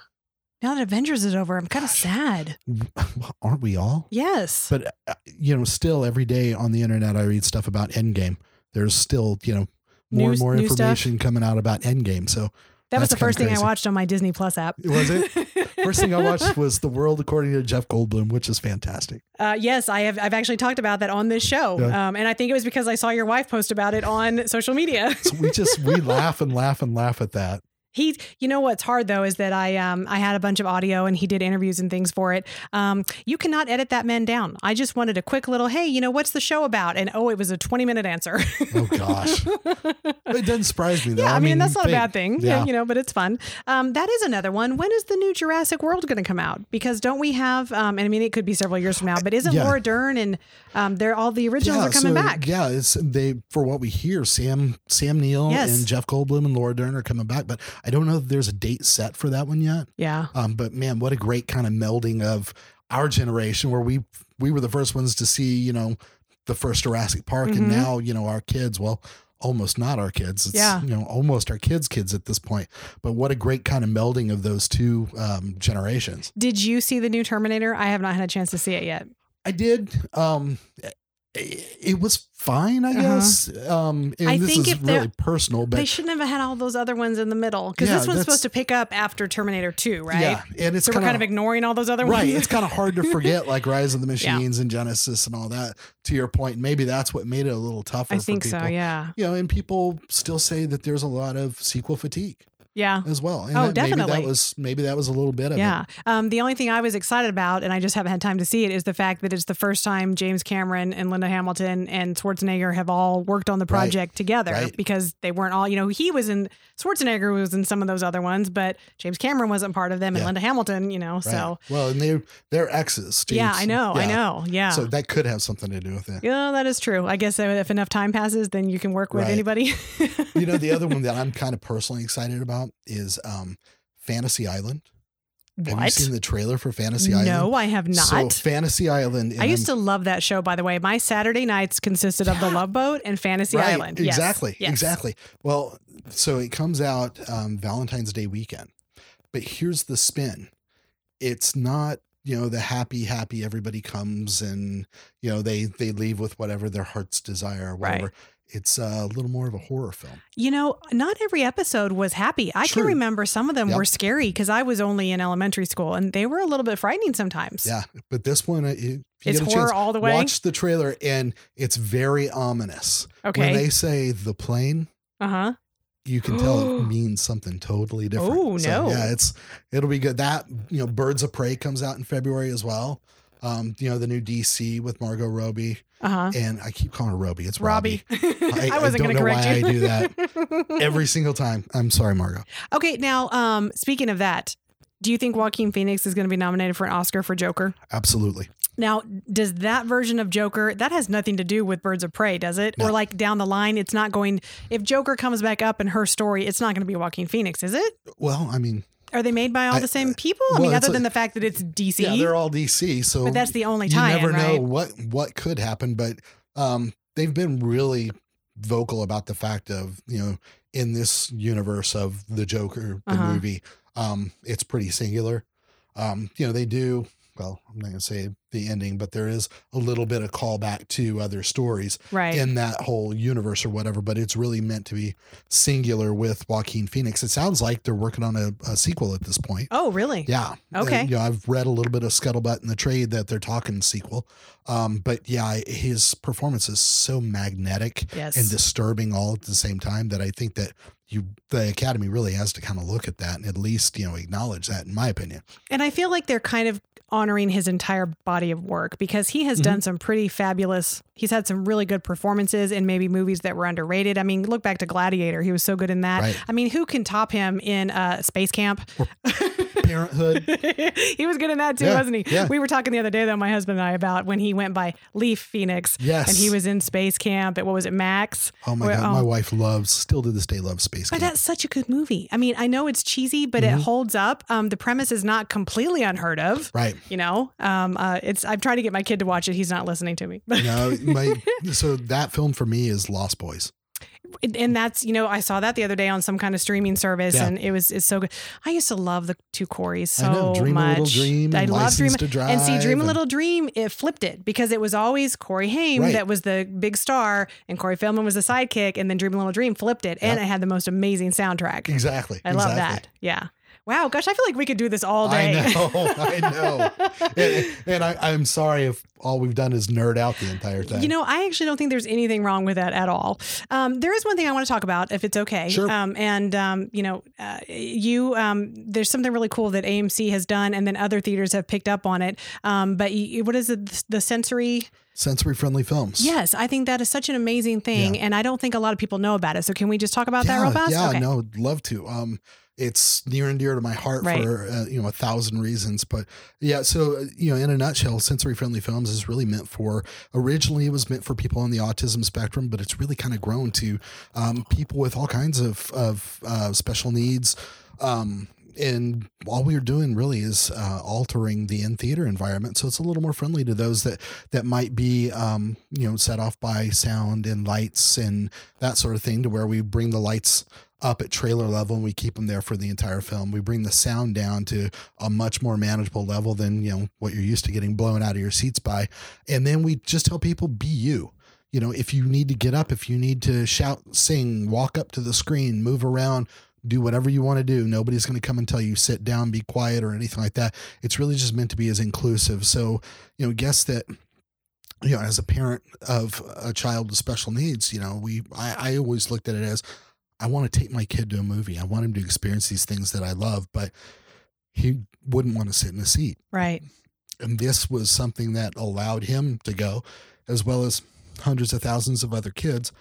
now that Avengers is over, I'm kind of sad. aren't we all? Yes. But uh, you know, still every day on the internet, I read stuff about Endgame. There's still you know more News- and more new stuff? information coming out about Endgame. So that was the first thing I watched on my Disney Plus app. Was it? first thing I watched was The World According to Jeff Goldblum, which is fantastic. Uh, yes, I have. I've actually talked about that on this show, Yeah. um, and I think it was because I saw your wife post about it on social media. So we just we laugh and laugh and laugh at that. He, you know what's hard though is that I um I had a bunch of audio and he did interviews and things for it. Um, you cannot edit that man down. I just wanted a quick little hey, you know what's the show about? And oh, it was a twenty minute answer. Oh gosh, it doesn't surprise me though. yeah, I, mean, that's not a bad thing. Yeah. you know, but it's fun. Um, that is another one. When is the new Jurassic World going to come out? Because don't we have? Um, and I mean, it could be several years from now, but isn't Yeah. Laura Dern and um, they're all the originals Yeah, are coming so, back? Yeah, it's they for what we hear, Sam Sam Neill Yes. and Jeff Goldblum and Laura Dern are coming back, but I don't know if there's a date set for that one yet. Yeah. Um, but man, what a great kind of melding of our generation where we we were the first ones to see, you know, the first Jurassic Park Mhm. and now, you know, our kids, well, almost not our kids. It's Yeah. you know, almost our kids' kids at this point. But what a great kind of melding of those two um generations. Did you see the new Terminator? I have not had a chance to see it yet. I did. Um it, was fine, I Uh-huh. guess. Um and I this think is if really personal, but they shouldn't have had all those other ones in the middle because Yeah, this one's supposed to pick up after Terminator 2, right? Yeah, and it's so we're kinda- ignoring all those other right ones. Right, it's kind of hard to forget like rise of the Yeah. machines and genesis and all that to your point maybe that's what made it a little tougher I for think so. people. Yeah. you know and people still say that there's a lot of sequel fatigue Yeah. as well and Oh, that, maybe that was maybe that was a little bit of Yeah. it Um, the only thing I was excited about, and I just haven't had time to see it, is the fact that it's the first time James Cameron and Linda Hamilton and Schwarzenegger have all worked on the Right. project together Right. because they weren't all, you know, he was in, Schwarzenegger was in some of those other ones, but James Cameron wasn't part of them and Yeah. Linda Hamilton, you know, right. so well and they they're exes James. yeah, I know. I know. Yeah. so that could have something to do with it yeah, that is true. I guess if enough time passes, then you can work with Right. anybody. you know the other one that i'm kind of personally excited about is um fantasy island have you seen the trailer for fantasy island no, I have not. so fantasy island I used to love that show, by the way. My Saturday nights consisted of The Love Boat and Fantasy Right, Island. Exactly. yes. Exactly. Well, so it comes out um, Valentine's Day weekend, but here's the spin: it's not you know the happy happy everybody comes and you know they they leave with whatever their hearts desire or whatever. Right. It's a little more of a horror film. You know, not every episode was happy. I True. can remember some of them Yep. were scary because I was only in elementary school and they were a little bit frightening sometimes. Yeah, but this one, uh, if you It's horror chance, all the way? Watch the trailer, and it's very ominous. Okay. When they say the plane, Uh huh. you can tell it means something totally different. Oh, no. Yeah, it's it'll be good. That you know, Birds of Prey comes out in February as well. Um, you know, the new DC with Margot Robbie, Uh huh. and I keep calling her Robbie. It's Robbie. Robbie. I, I wasn't don't going to know correct why you. I do that. Every single time. I'm sorry, Margot. okay, now, um, speaking of that, do you think Joaquin Phoenix is going to be nominated for an Oscar for Joker? Absolutely. Now, does that version of Joker that has nothing to do with Birds of Prey, does it? No. Or like down the line, it's not going. If Joker comes back up in her story, it's not going to be Joaquin Phoenix, is it? Well, I mean, Are they made by all I- the same people? I well, mean, other like- than the fact that it's DC. yeah, they're all DC. So, But that's the only you tie-in, never know what what could happen. But um, they've been really vocal about the fact of you know in this universe of the Joker, the Uh-huh. movie, um, it's pretty singular. Um, you know, they do. Well, I'm not gonna say the ending, but there is a little bit of callback to other stories right. in that whole universe or whatever, but it's really meant to be singular with Joaquin Phoenix. It sounds like they're working on a, a sequel at this point. oh, really? Yeah. Uh, Okay. you know, I've read a little bit of scuttlebutt in the trade that they're talking sequel. Um, but yeah, his performance is so magnetic Yes. and disturbing all at the same time that I think that you the Academy really has to kind of look at that and at least, you know, acknowledge that in my opinion. And I feel like they're kind of honoring his entire body of work because he has Mm-hmm. done some pretty fabulous. He's had some really good performances in maybe movies that were underrated. I mean, look back to Gladiator; he was so good in that. Right. I mean, who can top him in uh, Space Camp? Parenthood. he was good in that too, Yeah, wasn't he? yeah. We were talking the other day though, my husband and I, about when he went by Leaf Phoenix. Yes. and he was in Space Camp. At what was it, Max? Oh my Where- god, my wife loves still to this day loves space. But Camp. that's such a good movie. I mean, I know it's cheesy, but it holds up. Um, the premise is not completely unheard of. Right. You know, um, uh, it's. I'm trying to get my kid to watch it. He's not listening to me. No, my so that film for me is Lost Boys. and, and that's you know, I saw that the other day on some kind of streaming service, Yeah. and it was it's so good. I used to love the two Corys so I know, Dream a much. Little Dream I and love Dream to and see Drive Dream a Little Dream. It flipped it because it was always Corey Haim Right. that was the big star, and Corey Feldman was the sidekick, and then Dream a Little Dream flipped it, and Yep. it had the most amazing soundtrack. Exactly. I love exactly. that. Yeah. Wow, gosh, I feel like we could do this all I day. know, I know. and and I, I'm sorry if all we've done is nerd out the entire thing. You know, I actually don't think there's anything wrong with that at all. Um, there is one thing I want to talk about, if it's okay. Sure. Um, and um, you know, uh, you um, there's something really cool that AMC has done, and then other theaters have picked up on it. Um, but you, what is it? The sensory. sensory friendly films. Yes, I think that is such an amazing thing, Yeah. and I don't think a lot of people know about it. So can we just talk about that real fast? yeah, okay. no, love to. Um, it's near and dear to my heart Right. for uh, you know a thousand reasons, but yeah. So uh, you know, in a nutshell, sensory friendly films is really meant for. Originally, it was meant for people on the autism spectrum, but it's really kind of grown to um, people with all kinds of of uh, special needs. Um, and all we are doing really is uh, altering the in theater environment, so it's a little more friendly to those that that might be, um, you know, set off by sound and lights and that sort of thing. To where we bring the lights up at trailer level and we keep them there for the entire film. We bring the sound down to a much more manageable level than you know what you're used to getting blown out of your seats by, and then we just tell people be you you know, if you need to get up, if you need to shout, sing, walk up to the screen, move around, do whatever you want to do, nobody's going to come and tell you sit down, be quiet, or anything like that. It's really just meant to be as inclusive. So, you know, guess that. You know, as a parent of a child with special needs, you know, we I, I always looked at it as I want to take my kid to a movie. I want him to experience these things that I love, but he wouldn't want to sit in a seat. Right. and this was something that allowed him to go as well as hundreds of thousands of other kids.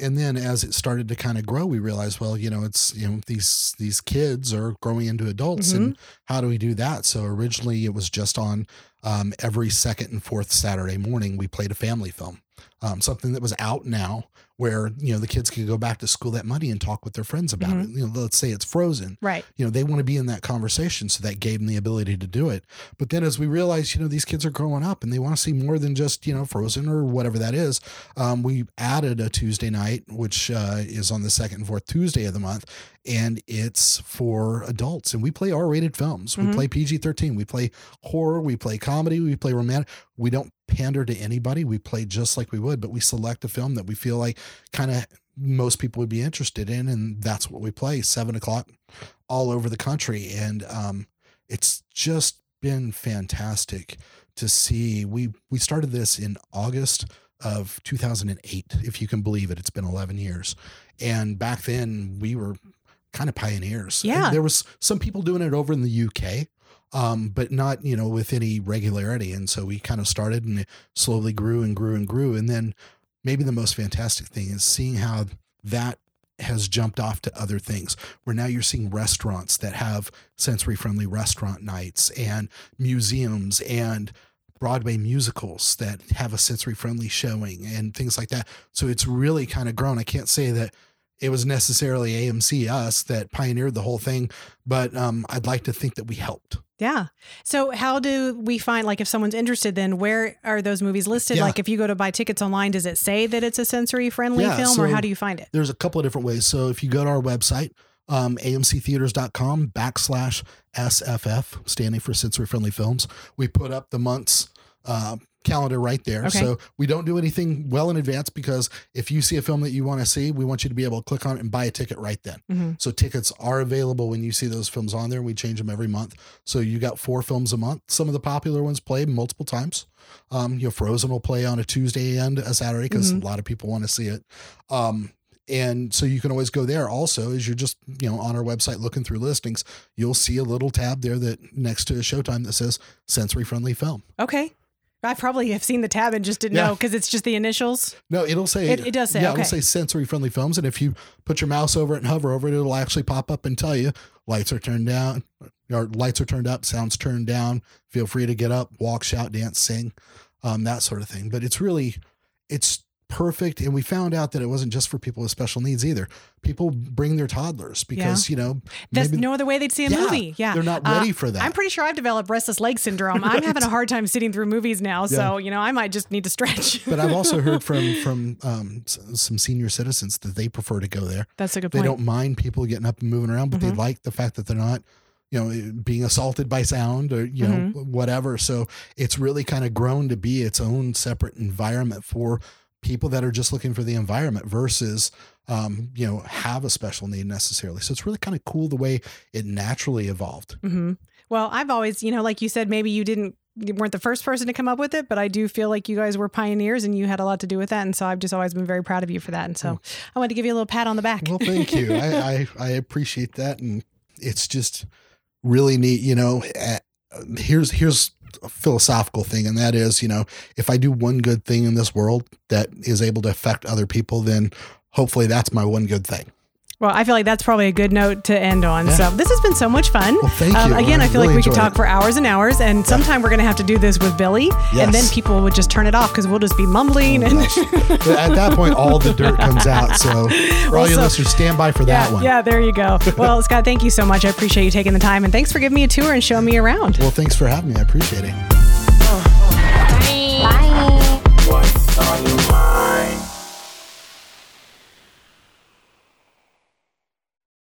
And then as it started to kind of grow we realized well you know it's you know these these kids are growing into adults and how do we do that? So originally it was just on um, every second and fourth saturday morning we played a family film um, something that was out now where you know the kids could go back to school that money and talk with their friends about Mhm. it. You know, let's say it's Frozen, Right. you know they want to be in that conversation so that gave them the ability to do it but then as we realized you know these kids are growing up and they want to see more than just you know frozen or whatever that is um, we added a tuesday night which uh, is on the second and fourth tuesday of the month and it's for adults and we play r-rated films we Mhm. play pg-13 we play horror we play comedy we play romantic we don't pander to anybody. We play just like we would but we select a film that we feel like kind of most people would be interested in and that's what we play seven o'clock all over the country. And um, it's just been fantastic to see. We we started this in august of 2008 if you can believe it. It's been 11 years. And back then we were kind of pioneers. And Yeah. there was some people doing it over in the uk um, but not you know with any regularity and so we kind of started and it slowly grew and grew and grew and then maybe the most fantastic thing is seeing how that has jumped off to other things where now you're seeing restaurants that have sensory friendly restaurant nights and museums and Broadway musicals that have a sensory friendly showing and things like that. So it's really kind of grown. I can't say that it was necessarily AMC us that pioneered the whole thing, but um, I'd like to think that we helped. Yeah. So how do we find like if someone's interested then where are those movies listed? Yeah. Like if you go to buy tickets online, does it say that it's a sensory friendly Yeah, film or how do you find it? There's a couple of different ways. So if you go to our website, um, amctheaters.com backslash SFF, standing for sensory friendly films, we put up the month's uh, calendar right there. Okay. So we don't do anything well in advance because if you see a film that you want to see, we want you to be able to click on it and buy a ticket right then. Mhm. So tickets are available when you see those films on there. We change them every month. So you got four films a month. Some of the popular ones play multiple times. Um, you know, Frozen will play on a Tuesday and a Saturday because Mhm. a lot of people want to see it. Um, and so you can always go there also as you're just you know on our website looking through listings you'll see a little tab there that next to showtime that says sensory friendly film Okay. I probably have seen the tab and just didn't Yeah. know because it's just the initials. no it'll say It- it does say, yeah okay. it'll say sensory friendly films and if you put your mouse over it and hover over it it'll actually pop up and tell you lights are turned down or lights are turned up sounds turned down feel free to get up walk shout dance sing um, that sort of thing but it's really it's perfect and we found out that it wasn't just for people with special needs either people bring their toddlers because you know There's no other way they'd see a Yeah, movie. Yeah. Uh, they're not ready for that. I'm pretty sure I've developed restless leg syndrome. I'm having a hard time sitting through movies now. So, you know, I might just need to stretch. but I've also heard from from um, some senior citizens that they prefer to go there. That's a good They point. don't mind people getting up and moving around, but they Mhm. like the fact that they're not, you know, being assaulted by sound or you know Mm-hmm. whatever. So it's really kind of grown to be its own separate environment for people that are just looking for the environment versus um, you know have a special need necessarily. So it's really kind of cool the way it naturally evolved. hmm Well, I've always, you know, like you said, maybe you didn't, you weren't the first person to come up with it, but I do feel like you guys were pioneers and you had a lot to do with that. And so I've just always been very proud of you for that. And so I wanted to give you a little pat on the back. Well, thank you. I, I I appreciate that, and it's just really neat. You know, uh, here's here's philosophical thing, and that is, you know, if I do one good thing in this world that is able to affect other people, then hopefully that's my one good thing. Well, I feel like that's probably a good note to end on. Yeah. So this has been so much fun. Well, thank you. Um, again, I, I feel really like we could talk it. for hours and hours, and yeah. sometime we're going to have to do this with Billy, yes. and then people would just turn it off because we'll just be mumbling. Oh, and at that point, all the dirt comes out. So for well, all your so, listeners, stand by for yeah, that one. Yeah, there you go. Well, Scott, thank you so much. I appreciate you taking the time, and thanks for giving me a tour and showing me around. Well, thanks for having me. I appreciate it. Oh. Bye. Bye. Bye.